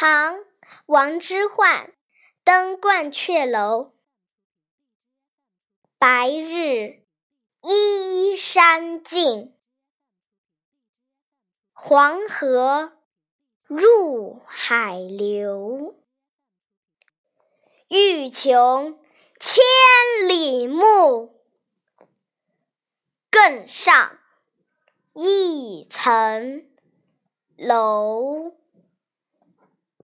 唐王之涣登鹳雀楼。白日依山尽黄河入海流。欲穷千里目更上一层楼。